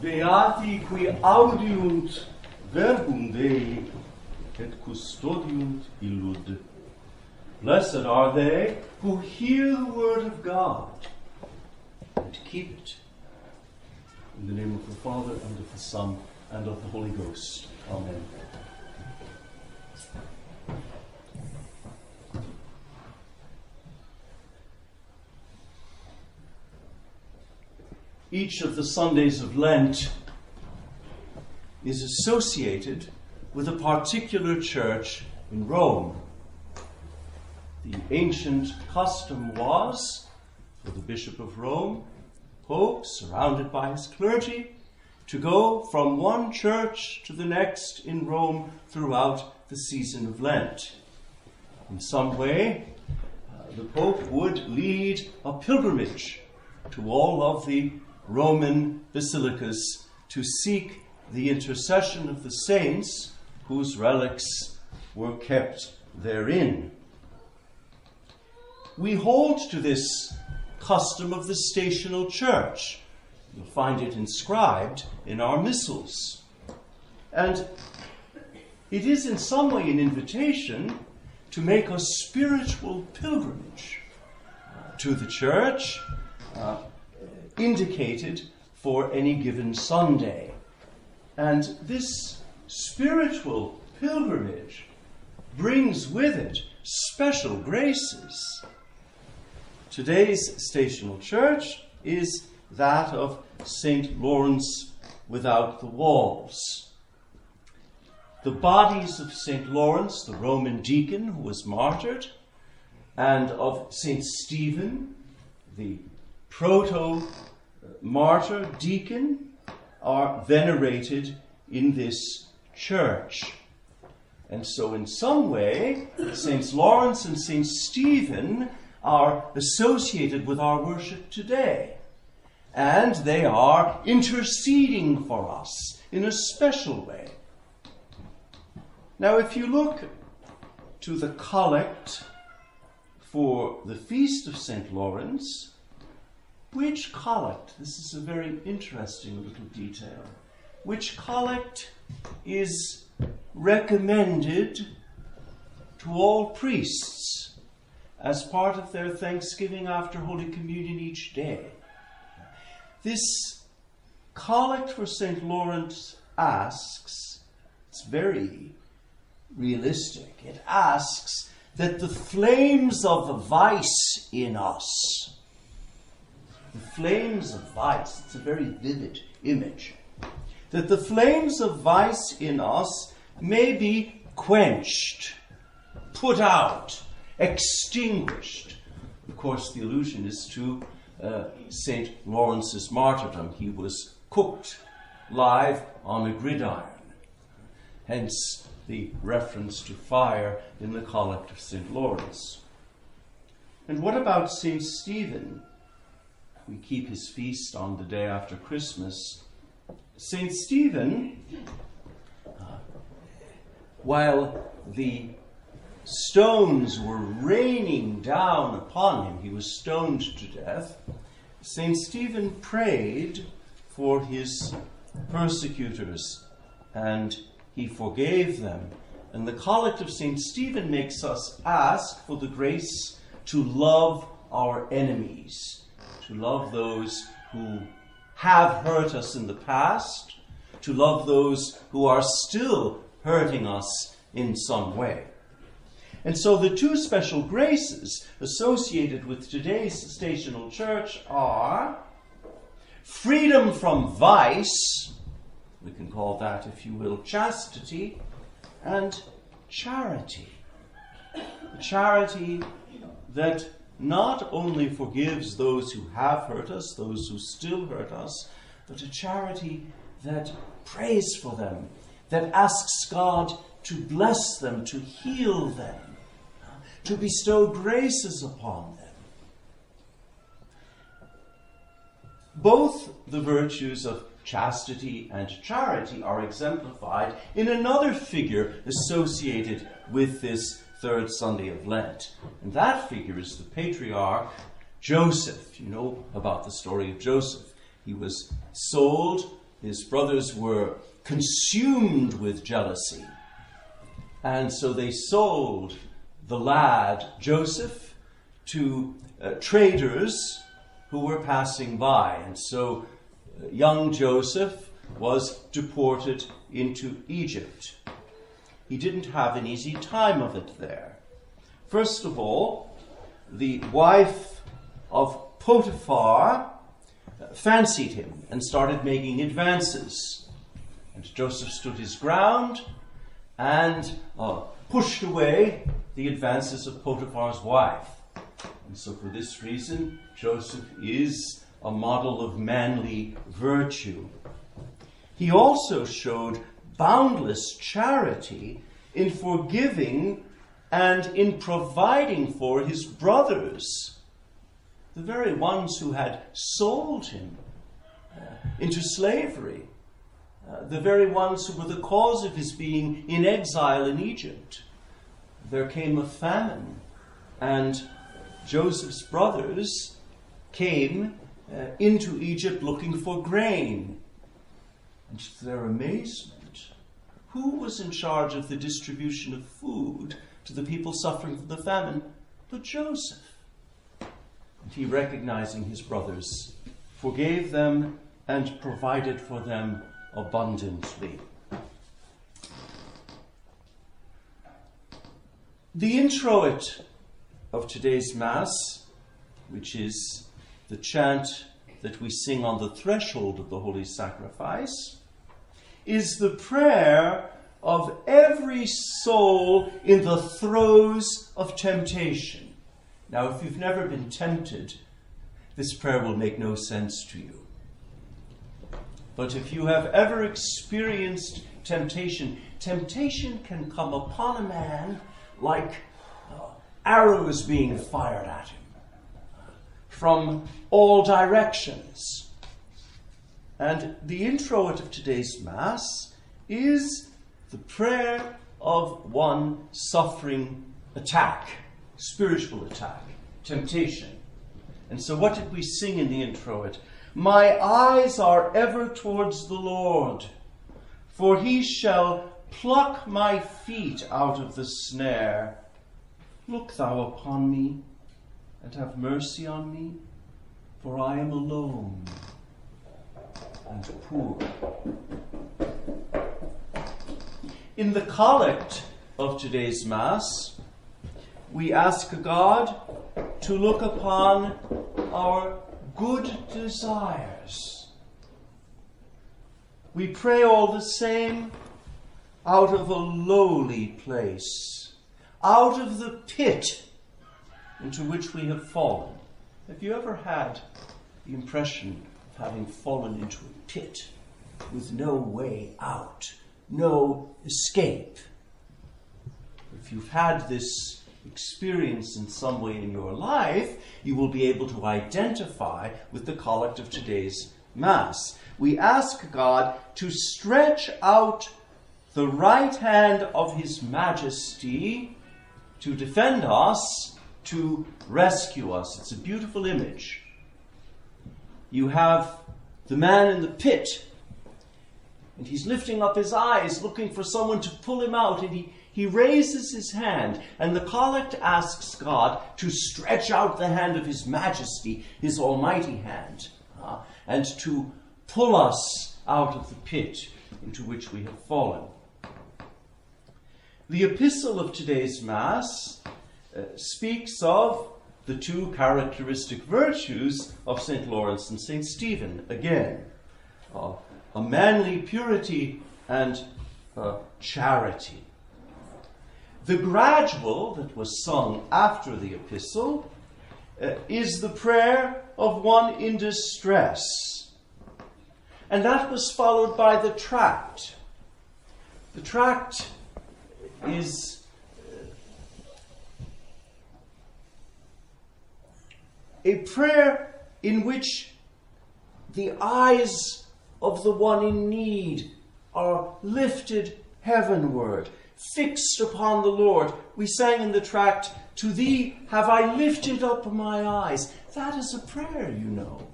Beati qui audiunt verbum Dei et custodiunt illud. Blessed are they who hear the word of God and keep it. In the name of the Father, and of the Son, and of the Holy Ghost. Amen. Each of the Sundays of Lent is associated with a particular church in Rome. The ancient custom was for the Bishop of Rome, Pope, surrounded by his clergy, to go from one church to the next in Rome throughout the season of Lent. In some way, uh, the Pope would lead a pilgrimage to all of the Roman basilicas to seek the intercession of the saints whose relics were kept therein. We hold to this custom of the stational church. You'll find it inscribed in our missals. And it is in some way an invitation to make a spiritual pilgrimage to the church, uh, indicated for any given Sunday. And this spiritual pilgrimage brings with it special graces. Today's stational church is that of St. Lawrence without the walls. The bodies of St. Lawrence, the Roman deacon who was martyred, and of St. Stephen, the proto martyr deacon, are venerated in this church. And so, in some way, Saints Lawrence and Saint Stephen are associated with our worship today. And they are interceding for us in a special way. Now, if you look to the collect for the feast of St. Lawrence, which collect, this is a very interesting little detail, which collect is recommended to all priests as part of their thanksgiving after Holy Communion each day. This collect for St. Lawrence asks, it's very realistic, it asks that the flames of vice in us, the flames of vice, it's a very vivid image, that the flames of vice in us may be quenched, put out, extinguished. Of course, the allusion is to uh, St. Lawrence's martyrdom. He was cooked live on a gridiron. Hence the reference to fire in the collect of St. Lawrence. And what about St. Stephen? We keep his feast on the day after Christmas. St. Stephen, uh, while the stones were raining down upon him, he was stoned to death. St. Stephen prayed for his persecutors and he forgave them. And the collect of St. Stephen makes us ask for the grace to love our enemies, to love those who have hurt us in the past, to love those who are still hurting us in some way. And so the two special graces associated with today's stational church are freedom from vice, we can call that, if you will, chastity, and charity. Charity that not only forgives those who have hurt us, those who still hurt us, but a charity that prays for them, that asks God to bless them, to heal them to bestow graces upon them. Both the virtues of chastity and charity are exemplified in another figure associated with this third Sunday of Lent. And that figure is the patriarch Joseph. You know about the story of Joseph. He was sold his brothers were consumed with jealousy. And so they sold the lad, Joseph, to uh, traders who were passing by. And so uh, young Joseph was deported into Egypt. He didn't have an easy time of it there. First of all, the wife of Potiphar fancied him and started making advances. And Joseph stood his ground and uh, pushed away the advances of Potiphar's wife. And so, for this reason, Joseph is a model of manly virtue. He also showed boundless charity in forgiving and in providing for his brothers the very ones who had sold him uh, into slavery, uh, the very ones who were the cause of his being in exile in Egypt. There came a famine, and Joseph's brothers came uh, into Egypt looking for grain. And to their amazement, who was in charge of the distribution of food to the people suffering from the famine but Joseph? And he, recognizing his brothers, forgave them and provided for them abundantly. The introit of today's Mass, which is the chant that we sing on the threshold of the Holy Sacrifice, is the prayer of every soul in the throes of temptation. Now, if you've never been tempted, this prayer will make no sense to you. But if you have ever experienced temptation, temptation can come upon a man like uh, arrows being fired at him from all directions. And the introit of today's Mass is the prayer of one suffering attack spiritual attack, temptation. And so, what did we sing in the introit? My eyes are ever towards the Lord, for he shall pluck my feet out of the snare. Look thou upon me, and have mercy on me, for I am alone and poor. In the collect of today's Mass, we ask God to look upon our good desires. We pray all the same out of a lowly place, out of the pit into which we have fallen. Have you ever had the impression having fallen into a pit with no way out, no escape? If you've had this experience in some way in your life, you will be able to identify with the collect of today's Mass. We ask God to stretch out the right hand of His Majesty to defend us, to rescue us. It's a beautiful image. You have the man in the pit, and he's lifting up his eyes, looking for someone to pull him out, and he he raises his hand, and the collect asks God to stretch out the hand of His Majesty, His almighty hand, uh, and to pull us out of the pit into which we have fallen. The epistle of today's Mass uh, speaks of the two characteristic virtues of St. Lawrence and St. Stephen again uh, a manly purity and uh, charity. The gradual that was sung after the epistle uh, is the prayer of one in distress. And that was followed by the tract. The tract is a prayer in which the eyes of the one in need are lifted heavenward fixed upon the Lord. We sang in the tract, To thee have I lifted up my eyes. That is a prayer, you know.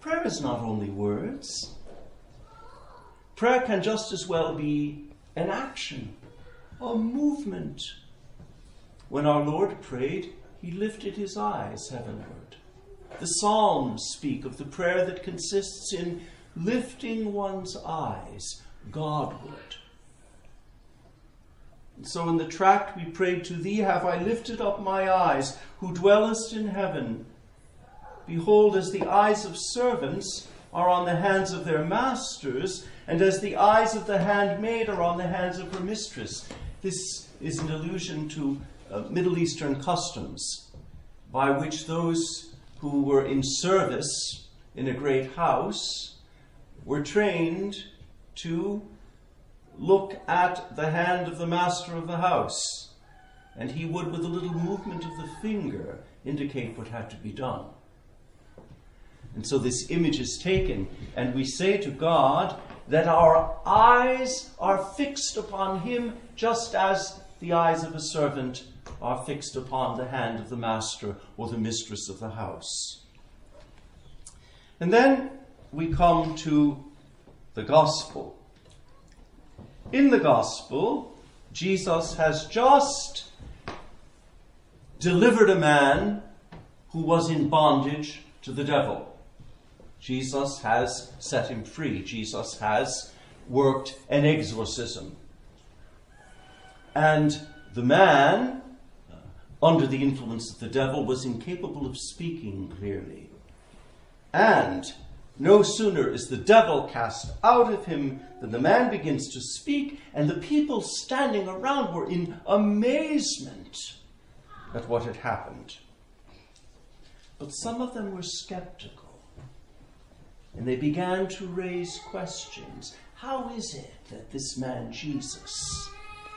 Prayer is not only words, prayer can just as well be an action, a movement. When our Lord prayed, he lifted his eyes heavenward. The Psalms speak of the prayer that consists in lifting one's eyes Godward. And so in the tract we prayed, To thee have I lifted up my eyes, who dwellest in heaven. Behold, as the eyes of servants are on the hands of their masters, and as the eyes of the handmaid are on the hands of her mistress. This is an allusion to Middle Eastern customs by which those who were in service in a great house were trained to look at the hand of the master of the house, and he would, with a little movement of the finger, indicate what had to be done. And so this image is taken, and we say to God that our eyes are fixed upon Him just as the eyes of a servant are fixed upon the hand of the master or the mistress of the house. And then we come to the gospel. In the gospel, Jesus has just delivered a man who was in bondage to the devil. Jesus has set him free. Jesus has worked an exorcism. And the man, under the influence of the devil, was incapable of speaking clearly. And no sooner is the devil cast out of him than the man begins to speak, and the people standing around were in amazement at what had happened. But some of them were skeptical, and they began to raise questions. How is it that this man Jesus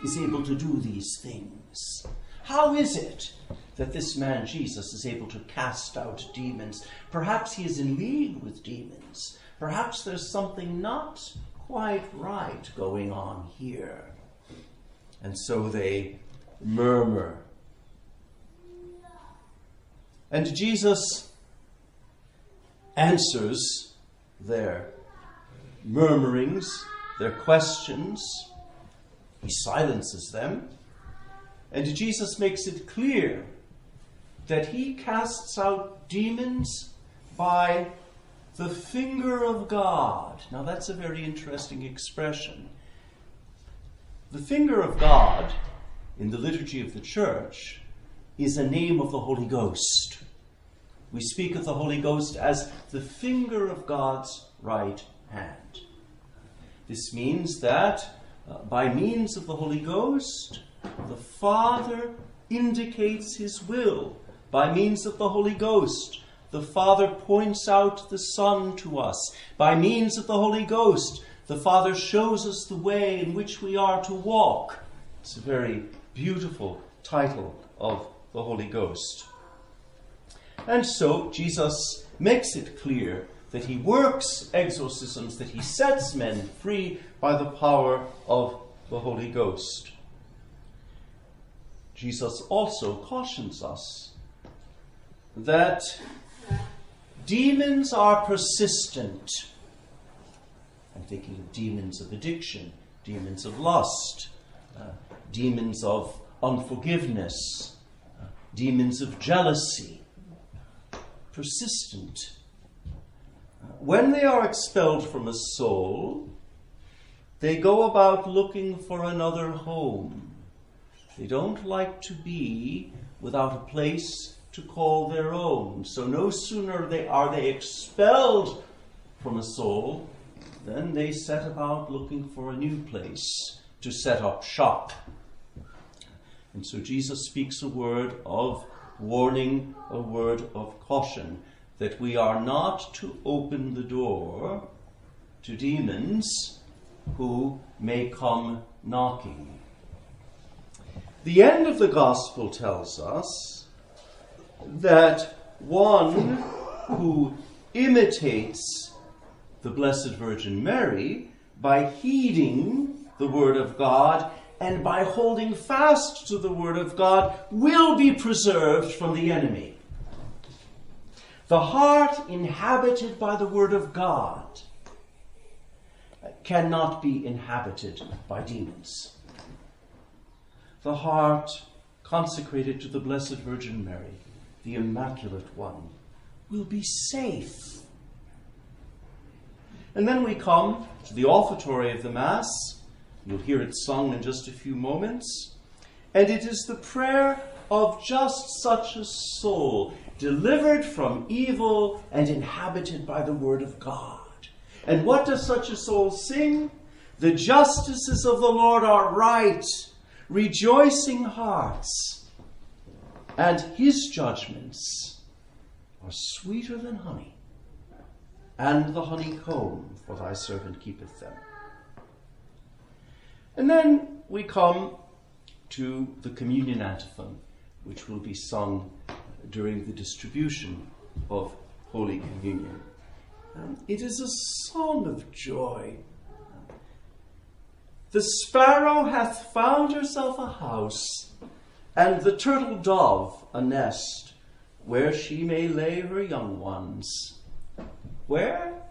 is able to do these things? How is it that this man Jesus is able to cast out demons. Perhaps he is in league with demons. Perhaps there's something not quite right going on here. And so they murmur. And Jesus answers their murmurings, their questions. He silences them. And Jesus makes it clear that he casts out demons by the finger of God. Now, that's a very interesting expression. The finger of God in the liturgy of the church is a name of the Holy Ghost. We speak of the Holy Ghost as the finger of God's right hand. This means that uh, by means of the Holy Ghost, the Father indicates his will by means of the Holy Ghost. The Father points out the Son to us. By means of the Holy Ghost, the Father shows us the way in which we are to walk. It's a very beautiful title of the Holy Ghost. And so Jesus makes it clear that he works exorcisms, that he sets men free by the power of the Holy Ghost. Jesus also cautions us that demons are persistent. I'm thinking of demons of addiction, demons of lust, uh, demons of unforgiveness, uh, demons of jealousy. Persistent. When they are expelled from a soul, they go about looking for another home. They don't like to be without a place to call their own. So no sooner they, are they expelled from a soul than they set about looking for a new place to set up shop. And so Jesus speaks a word of warning, a word of caution, that we are not to open the door to demons who may come knocking. The end of the gospel tells us that one who imitates the Blessed Virgin Mary by heeding the Word of God and by holding fast to the Word of God will be preserved from the enemy. The heart inhabited by the Word of God cannot be inhabited by demons. The heart consecrated to the Blessed Virgin Mary, the Immaculate One, will be safe. And then we come to the offertory of the Mass. You'll hear it sung in just a few moments. And it is the prayer of just such a soul, delivered from evil and inhabited by the Word of God. And what does such a soul sing? The justices of the Lord are right, rejoicing hearts, and his judgments are sweeter than honey, and the honeycomb, for thy servant keepeth them. And then we come to the communion antiphon, which will be sung during the distribution of Holy Communion. Um, it is a song of joy. The sparrow hath found herself a house, and the turtle dove a nest, where she may lay her young ones. Where?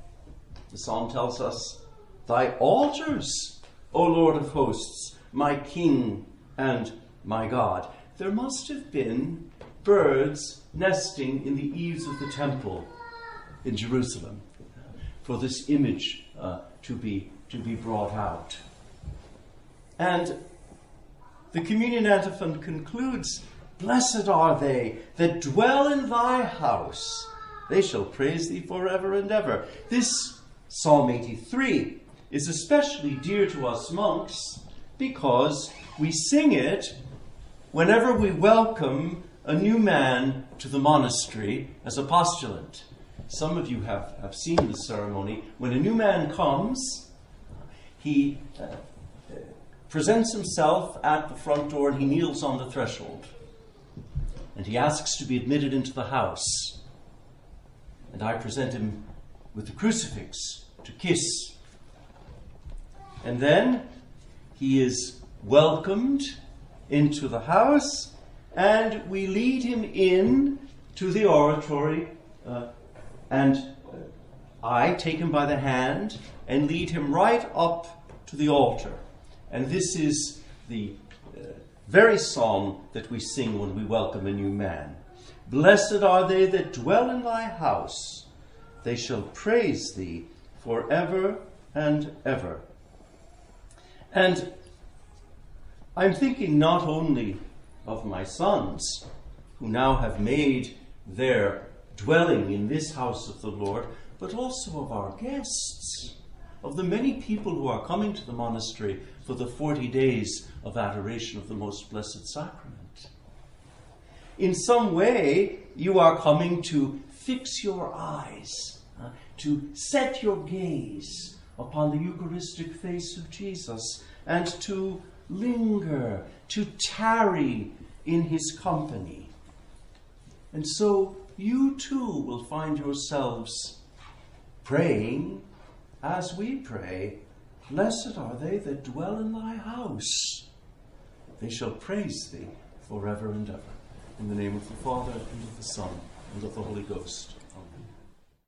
The psalm tells us, Thy altars, O Lord of hosts, my King and my God. There must have been birds nesting in the eaves of the temple in Jerusalem for this image uh, to, be, to be brought out. And the communion antiphon concludes Blessed are they that dwell in thy house, they shall praise thee forever and ever. This Psalm 83 is especially dear to us monks because we sing it whenever we welcome a new man to the monastery as a postulant. Some of you have, have seen the ceremony. When a new man comes, he uh, presents himself at the front door and he kneels on the threshold. And he asks to be admitted into the house. And I present him with the crucifix to kiss. And then he is welcomed into the house, and we lead him in to the oratory uh, and uh, I take him by the hand and lead him right up to the altar. And this is the uh, very psalm that we sing when we welcome a new man. Blessed are they that dwell in thy house, they shall praise thee forever and ever. And I'm thinking not only of my sons, who now have made their dwelling in this house of the Lord, but also of our guests, of the many people who are coming to the monastery for the 40 days of adoration of the Most Blessed Sacrament. In some way, you are coming to fix your eyes, uh, to set your gaze upon the Eucharistic face of Jesus, and to linger, to tarry in his company. And so you too will find yourselves praying as we pray Blessed are they that dwell in thy house. They shall praise thee forever and ever. In the name of the Father, and of the Son, and of the Holy Ghost.